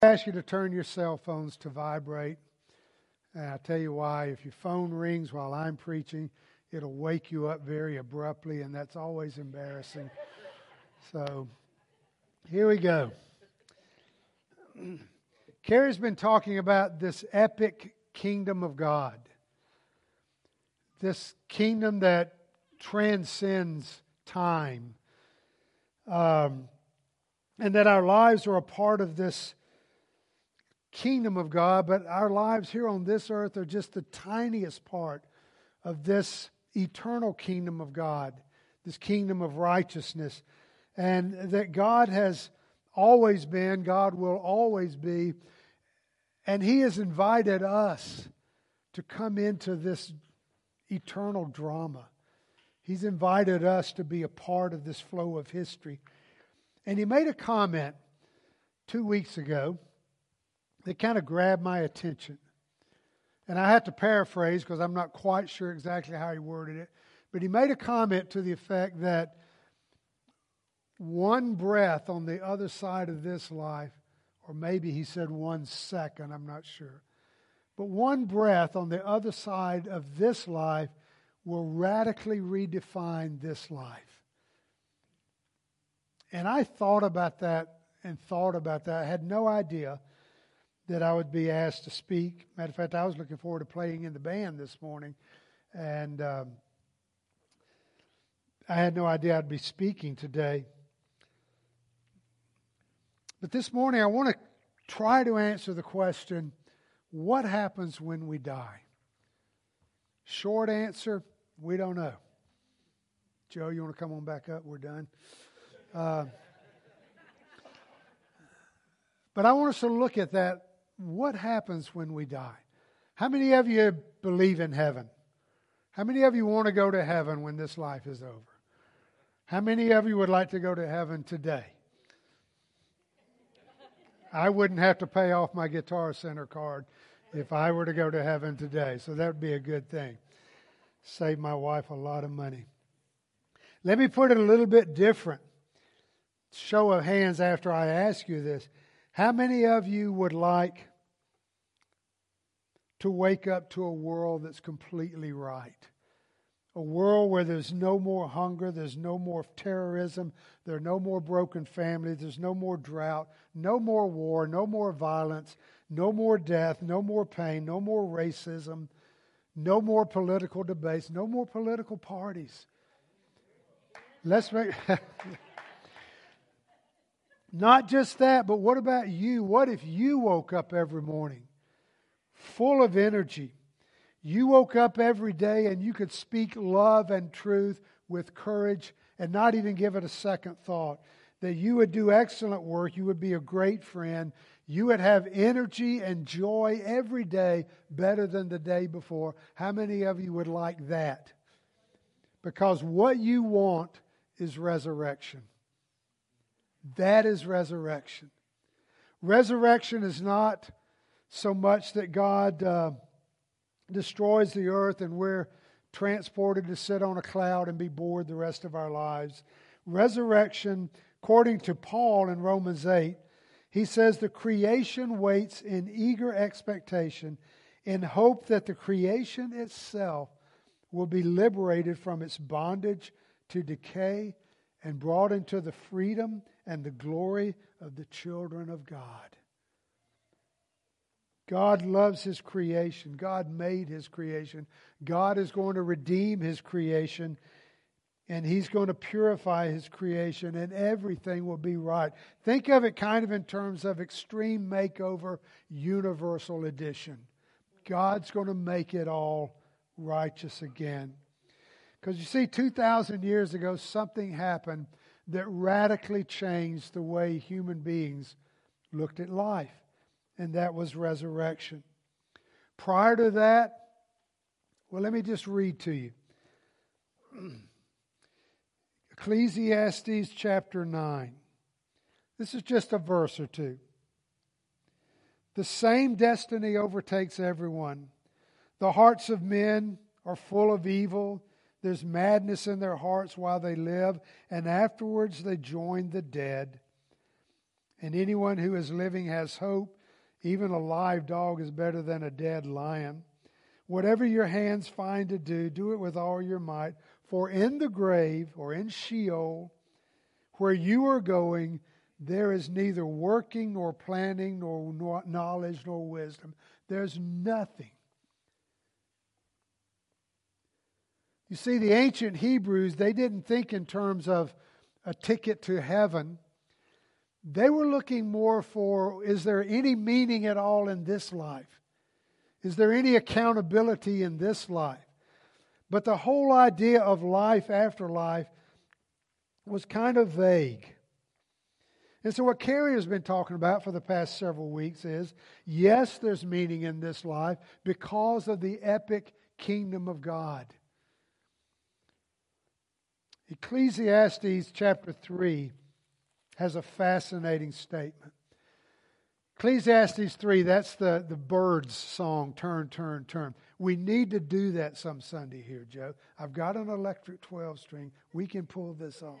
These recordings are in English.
I ask you to turn your cell phones to vibrate. And I'll tell you why. If your phone rings while I'm preaching, it'll wake you up very abruptly, and that's always embarrassing. so here we go. Carrie's been talking about this epic kingdom of God, this kingdom that transcends time, um, and that our lives are a part of this kingdom of God, but our lives here on this earth are just the tiniest part of this eternal kingdom of God, this kingdom of righteousness, and that God has always been, God will always be, and He has invited us to come into this eternal drama. He's invited us to be a part of this flow of history. And He made a comment two weeks ago that kind of grabbed my attention. And I have to paraphrase because I'm not quite sure exactly how he worded it. But he made a comment to the effect that one breath on the other side of this life, or maybe he said one second, I'm not sure. But one breath on the other side of this life will radically redefine this life. And I thought about that and thought about that. I had no idea that I would be asked to speak. Matter of fact, I was looking forward to playing in the band this morning, and um, I had no idea I'd be speaking today. But this morning, I want to try to answer the question what happens when we die? Short answer we don't know. Joe, you want to come on back up? We're done. Uh, but I want us to look at that what happens when we die? How many of you believe in heaven? How many of you want to go to heaven when this life is over? How many of you would like to go to heaven today? I wouldn't have to pay off my Guitar Center card if I were to go to heaven today, so that would be a good thing. Save my wife a lot of money. Let me put it a little bit different. Show of hands after I ask you this. How many of you would like to wake up to a world that's completely right? A world where there's no more hunger, there's no more terrorism, there are no more broken families, there's no more drought, no more war, no more violence, no more death, no more pain, no more racism, no more political debates, no more political parties. Let's make. Not just that, but what about you? What if you woke up every morning full of energy? You woke up every day and you could speak love and truth with courage and not even give it a second thought. That you would do excellent work, you would be a great friend, you would have energy and joy every day better than the day before. How many of you would like that? Because what you want is resurrection. That is resurrection. Resurrection is not so much that God uh, destroys the earth and we're transported to sit on a cloud and be bored the rest of our lives. Resurrection, according to Paul in Romans 8, he says the creation waits in eager expectation in hope that the creation itself will be liberated from its bondage to decay and brought into the freedom and the glory of the children of God. God loves His creation. God made His creation. God is going to redeem His creation and He's going to purify His creation and everything will be right. Think of it kind of in terms of extreme makeover, universal edition. God's going to make it all righteous again. Because you see, 2,000 years ago, something happened that radically changed the way human beings looked at life, and that was resurrection. Prior to that, well, let me just read to you Ecclesiastes chapter 9. This is just a verse or two. The same destiny overtakes everyone. The hearts of men are full of evil there's madness in their hearts while they live, and afterwards they join the dead. and anyone who is living has hope. Even a live dog is better than a dead lion. Whatever your hands find to do, do it with all your might. For in the grave, or in Sheol, where you are going, there is neither working nor planning nor knowledge nor wisdom. There's nothing. You see, the ancient Hebrews, they didn't think in terms of a ticket to heaven. They were looking more for is there any meaning at all in this life? Is there any accountability in this life? But the whole idea of life after life was kind of vague. And so, what Carrie has been talking about for the past several weeks is yes, there's meaning in this life because of the epic kingdom of God. Ecclesiastes chapter 3 has a fascinating statement. Ecclesiastes 3, that's the, the Byrds song, turn, turn, turn. We need to do that some Sunday here, Joe. I've got an electric 12 string. We can pull this off.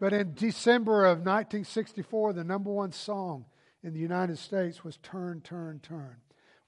But in December of 1964, the number one song in the United States was Turn, Turn, Turn.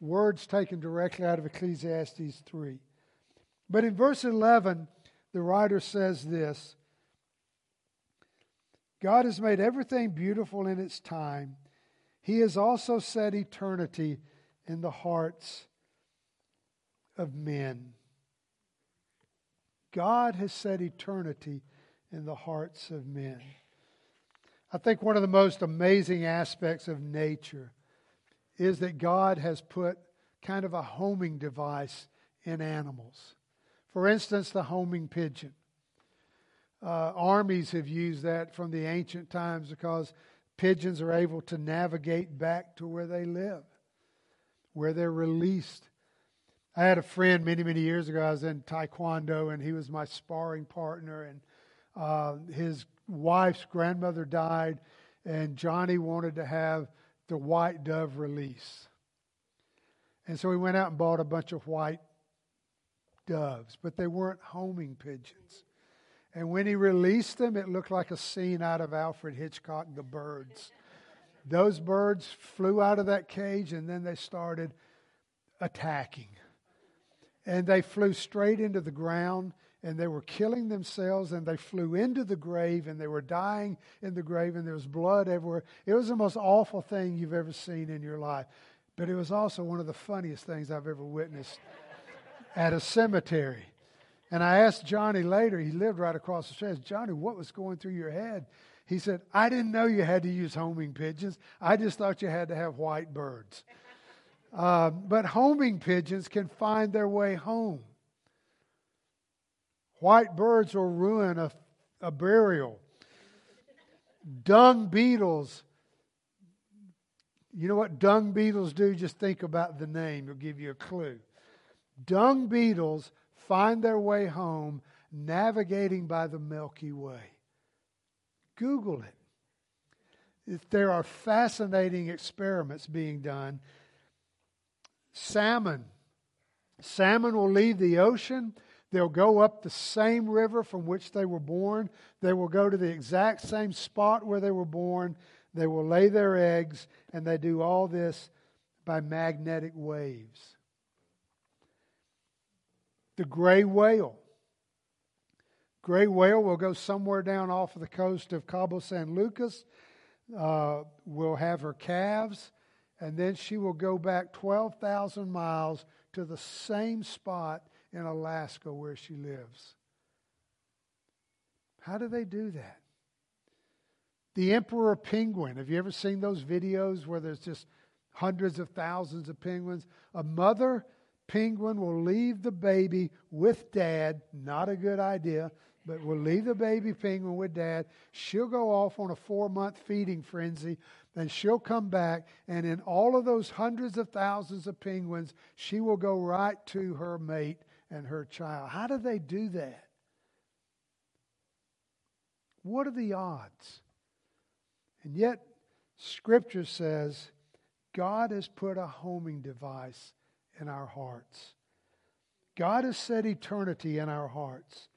Words taken directly out of Ecclesiastes 3. But in verse 11, the writer says this God has made everything beautiful in its time. He has also set eternity in the hearts of men. God has set eternity in the hearts of men. I think one of the most amazing aspects of nature is that God has put kind of a homing device in animals. For instance, the homing pigeon. Uh, armies have used that from the ancient times because pigeons are able to navigate back to where they live, where they're released. I had a friend many, many years ago. I was in Taekwondo, and he was my sparring partner. And uh, his wife's grandmother died, and Johnny wanted to have the white dove release. And so he went out and bought a bunch of white doves, but they weren't homing pigeons. And when he released them, it looked like a scene out of Alfred Hitchcock, The Birds. Those birds flew out of that cage and then they started attacking. And they flew straight into the ground and they were killing themselves and they flew into the grave and they were dying in the grave and there was blood everywhere. It was the most awful thing you've ever seen in your life. But it was also one of the funniest things I've ever witnessed at a cemetery. And I asked Johnny later, he lived right across the street. I said, Johnny, what was going through your head? He said, I didn't know you had to use homing pigeons. I just thought you had to have white birds. Uh, but homing pigeons can find their way home. White birds will ruin a, a burial. Dung beetles. You know what dung beetles do? Just think about the name, it'll give you a clue. Dung beetles find their way home navigating by the Milky Way. Google it. There are fascinating experiments being done. Salmon. Salmon will leave the ocean. They'll go up the same river from which they were born. They will go to the exact same spot where they were born. They will lay their eggs, and they do all this by magnetic waves the gray whale. Gray whale will go somewhere down off of the coast of Cabo San Lucas. Uh, will have her calves, and then she will go back 12,000 miles to the same spot in Alaska where she lives. How do they do that? The emperor penguin. Have you ever seen those videos where there's just hundreds of thousands of penguins? A mother penguin will leave the baby with dad. Not a good idea, but we'll leave the baby penguin with dad. She'll go off on a four month feeding frenzy. Then she'll come back, and in all of those hundreds of thousands of penguins, she will go right to her mate and her child. How do they do that? What are the odds? And yet, Scripture says God has put a homing device in our hearts. God has set eternity in our hearts.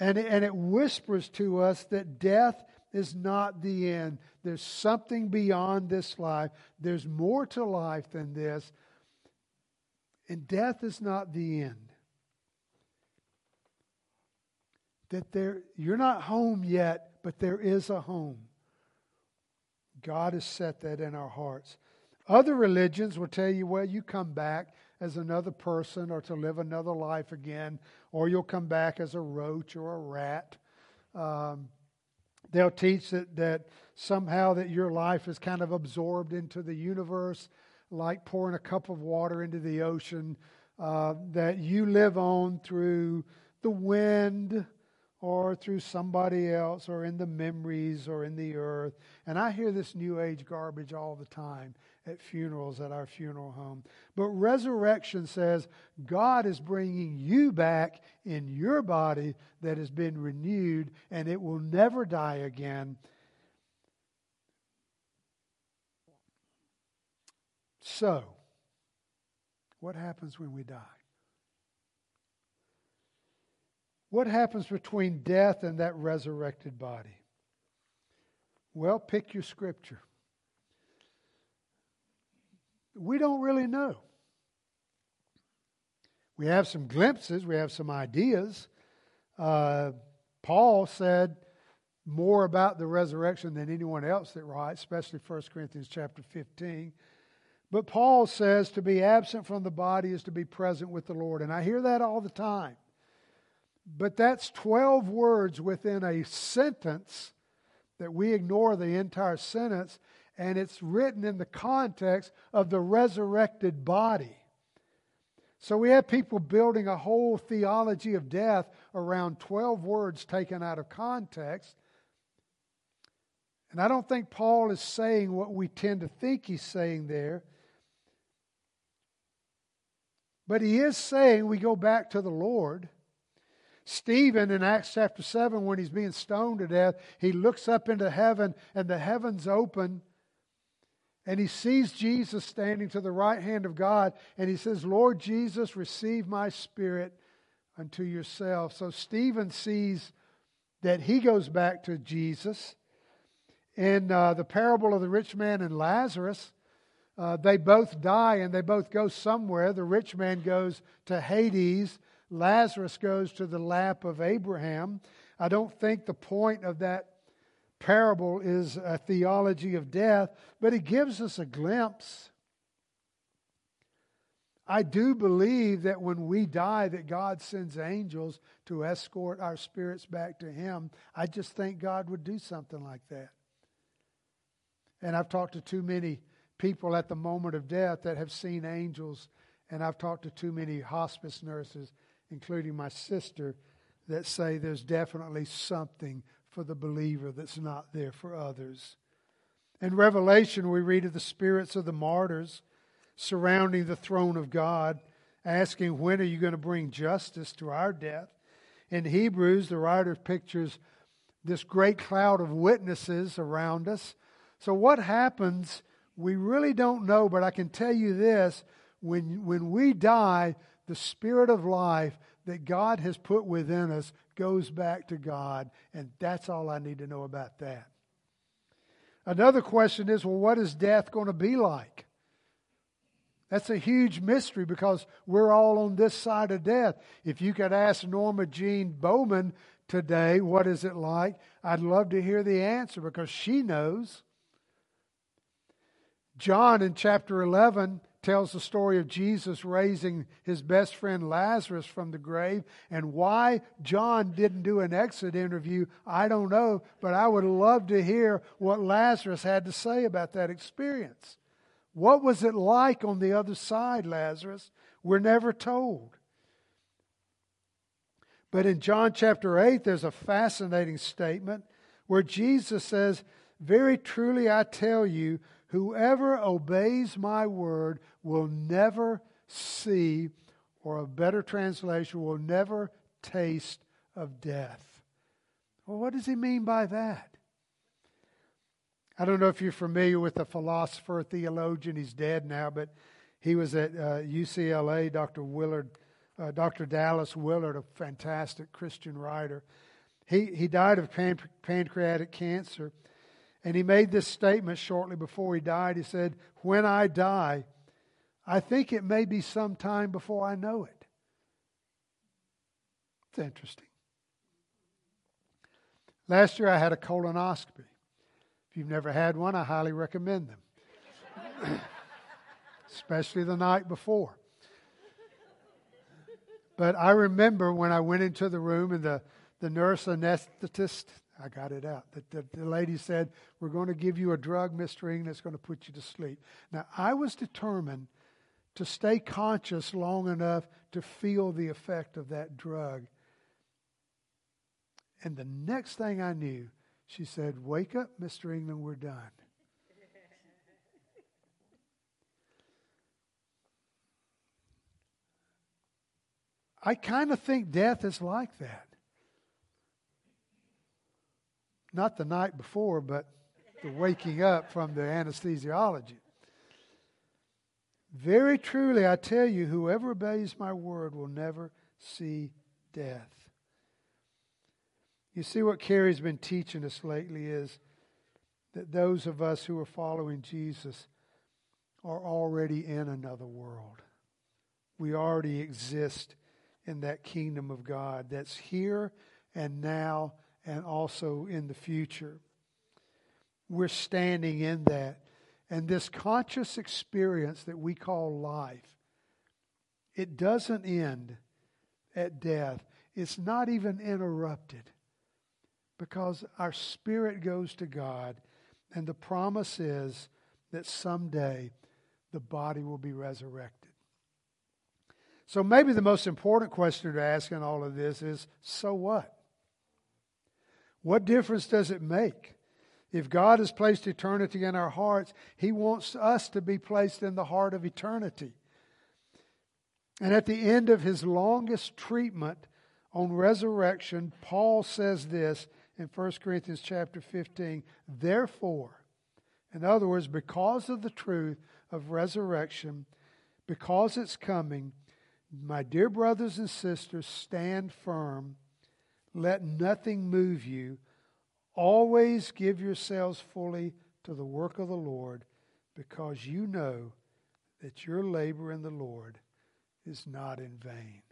And, and it whispers to us that death is not the end. There's something beyond this life. There's more to life than this. And death is not the end. That there you're not home yet, but there is a home. God has set that in our hearts. Other religions will tell you, well, you come back as another person or to live another life again, or you'll come back as a roach or a rat. Um, they'll teach that, that somehow that your life is kind of absorbed into the universe, like pouring a cup of water into the ocean, uh, that you live on through the wind or through somebody else or in the memories or in the earth. And I hear this new age garbage all the time at funerals at our funeral home. But resurrection says God is bringing you back in your body that has been renewed and it will never die again. So, what happens when we die? What happens between death and that resurrected body? Well, pick your scripture we don't really know. We have some glimpses, we have some ideas. Uh, Paul said more about the resurrection than anyone else that writes, especially 1 Corinthians chapter 15. But Paul says to be absent from the body is to be present with the Lord. And I hear that all the time. But that's 12 words within a sentence that we ignore the entire sentence and it's written in the context of the resurrected body. So we have people building a whole theology of death around 12 words taken out of context. And I don't think Paul is saying what we tend to think he's saying there. But he is saying we go back to the Lord. Stephen in Acts chapter 7, when he's being stoned to death, he looks up into heaven and the heavens open and he sees Jesus standing to the right hand of God, and he says, Lord Jesus, receive my spirit unto yourself. So Stephen sees that he goes back to Jesus. In uh, the parable of the rich man and Lazarus, uh, they both die and they both go somewhere. The rich man goes to Hades, Lazarus goes to the lap of Abraham. I don't think the point of that parable is a theology of death, but it gives us a glimpse. I do believe that when we die that God sends angels to escort our spirits back to him. I just think God would do something like that. And I've talked to too many people at the moment of death that have seen angels and I've talked to too many hospice nurses including my sister that say there's definitely something for the believer that's not there for others. In Revelation, we read of the spirits of the martyrs surrounding the throne of God, asking, When are you going to bring justice to our death? In Hebrews, the writer pictures this great cloud of witnesses around us. So, what happens, we really don't know, but I can tell you this when, when we die, the spirit of life that God has put within us goes back to God, and that's all I need to know about that. Another question is well, what is death going to be like? That's a huge mystery because we're all on this side of death. If you could ask Norma Jean Bowman today, what is it like? I'd love to hear the answer because she knows. John in chapter 11 tells the story of Jesus raising his best friend Lazarus from the grave. And why John didn't do an exit interview, I don't know, but I would love to hear what Lazarus had to say about that experience. What was it like on the other side, Lazarus? We're never told. But in John chapter 8, there's a fascinating statement where Jesus says, Very truly I tell you, Whoever obeys my word will never see, or a better translation, will never taste of death. Well, what does he mean by that? I don't know if you're familiar with the philosopher, theologian. He's dead now, but he was at uh, UCLA, Dr. Willard, uh, Dr. Dallas Willard, a fantastic Christian writer. He, he died of pan, pancreatic cancer. And he made this statement shortly before he died. He said, When I die, I think it may be some time before I know it. It's interesting. Last year I had a colonoscopy. If you've never had one, I highly recommend them, especially the night before. But I remember when I went into the room and the, the nurse anesthetist, I got it out. The, the, the lady said, We're going to give you a drug, Mr. England, that's going to put you to sleep. Now, I was determined to stay conscious long enough to feel the effect of that drug. And the next thing I knew, she said, Wake up, Mr. England, we're done. I kind of think death is like that. Not the night before, but the waking up from the anesthesiology. Very truly, I tell you, whoever obeys my word will never see death. You see, what Carrie's been teaching us lately is that those of us who are following Jesus are already in another world. We already exist in that kingdom of God that's here and now and also in the future. We're standing in that. And this conscious experience that we call life, it doesn't end at death. It's not even interrupted because our spirit goes to God, and the promise is that someday the body will be resurrected. So maybe the most important question to ask in all of this is so what? What difference does it make? If God has placed eternity in our hearts, He wants us to be placed in the heart of eternity. And at the end of his longest treatment on resurrection, Paul says this in 1 Corinthians chapter 15 Therefore, in other words, because of the truth of resurrection, because it's coming, my dear brothers and sisters, stand firm. Let nothing move you. Always give yourselves fully to the work of the Lord, because you know that your labor in the Lord is not in vain.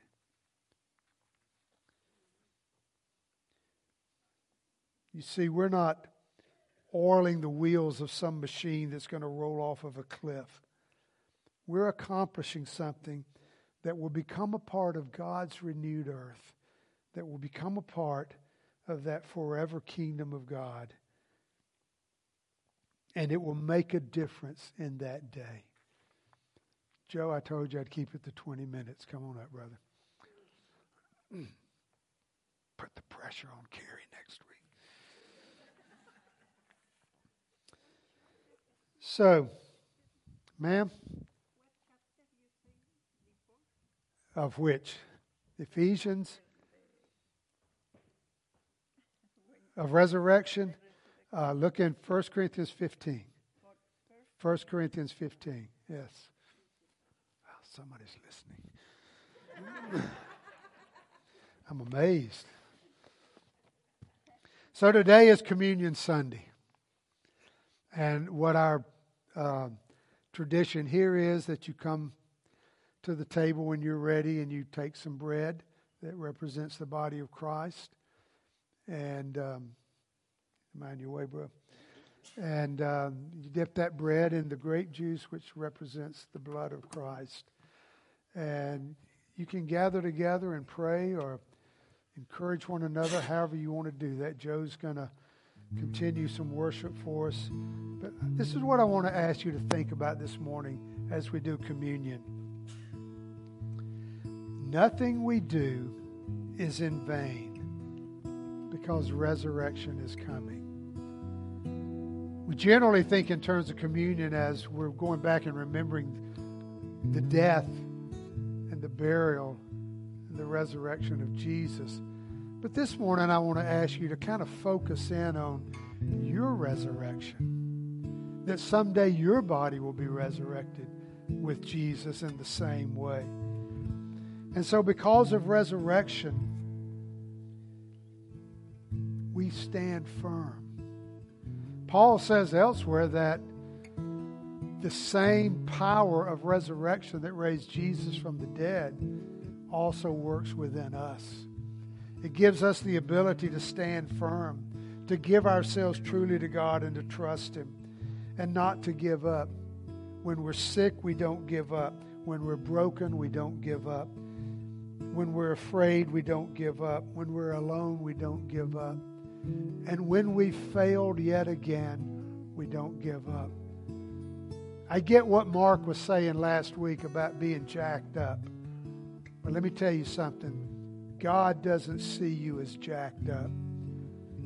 You see, we're not oiling the wheels of some machine that's going to roll off of a cliff. We're accomplishing something that will become a part of God's renewed earth, that will become a part of that forever kingdom of God. And it will make a difference in that day. Joe, I told you I'd keep it to 20 minutes. Come on up, brother. Put the pressure on Carrie next week. So, ma'am, Of which? Ephesians? Of resurrection? Uh, look in 1 Corinthians 15. 1 Corinthians 15. Yes. Well, somebody's listening. I'm amazed. So today is Communion Sunday. And what our uh, tradition here is that you come to the table when you're ready and you take some bread that represents the body of Christ. And um, mind your way, bro. And um, you dip that bread in the grape juice, which represents the blood of Christ. And you can gather together and pray or encourage one another, however you want to do that. Joe's going to continue some worship for us. But this is what I want to ask you to think about this morning as we do communion. Nothing we do is in vain because resurrection is coming. We generally think in terms of communion as we're going back and remembering the death and the burial and the resurrection of Jesus. But this morning, I want to ask you to kind of focus in on your resurrection. That someday your body will be resurrected with Jesus in the same way. And so, because of resurrection, we stand firm. Paul says elsewhere that the same power of resurrection that raised Jesus from the dead also works within us. It gives us the ability to stand firm, to give ourselves truly to God and to trust Him, and not to give up. When we're sick, we don't give up. When we're broken, we don't give up. When we're afraid, we don't give up. When we're alone, we don't give up. And when we failed yet again, we don't give up. I get what Mark was saying last week about being jacked up. But let me tell you something God doesn't see you as jacked up.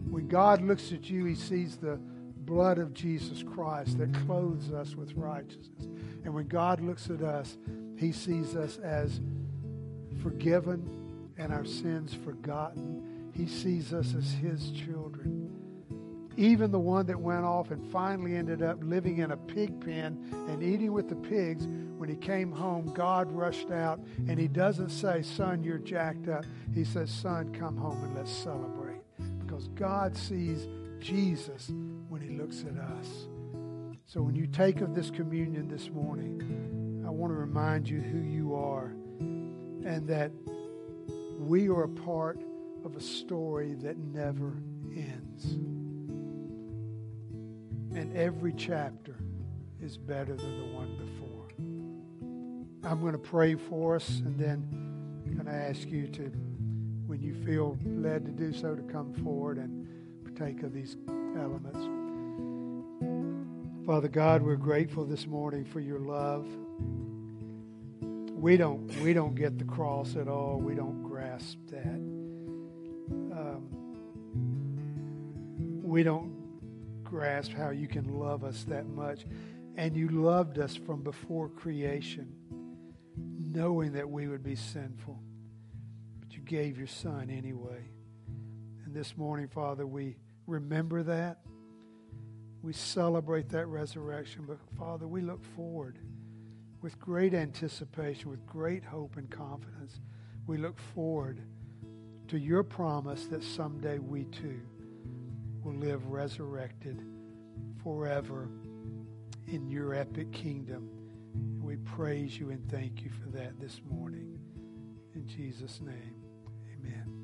When God looks at you, he sees the blood of Jesus Christ that clothes us with righteousness. And when God looks at us, he sees us as forgiven and our sins forgotten. He sees us as his children. Even the one that went off and finally ended up living in a pig pen and eating with the pigs, when he came home, God rushed out and he doesn't say, Son, you're jacked up. He says, Son, come home and let's celebrate. Because God sees Jesus when he looks at us. So when you take of this communion this morning, I want to remind you who you are and that we are a part of a story that never ends. And every chapter is better than the one before. I'm going to pray for us and then I'm going to ask you to, when you feel led to do so, to come forward and partake of these elements. Father God, we're grateful this morning for your love. We don't we don't get the cross at all. We don't grasp that. We don't grasp how you can love us that much. And you loved us from before creation, knowing that we would be sinful. But you gave your son anyway. And this morning, Father, we remember that. We celebrate that resurrection. But Father, we look forward with great anticipation, with great hope and confidence. We look forward to your promise that someday we too will live resurrected forever in your epic kingdom. We praise you and thank you for that this morning. In Jesus' name, amen.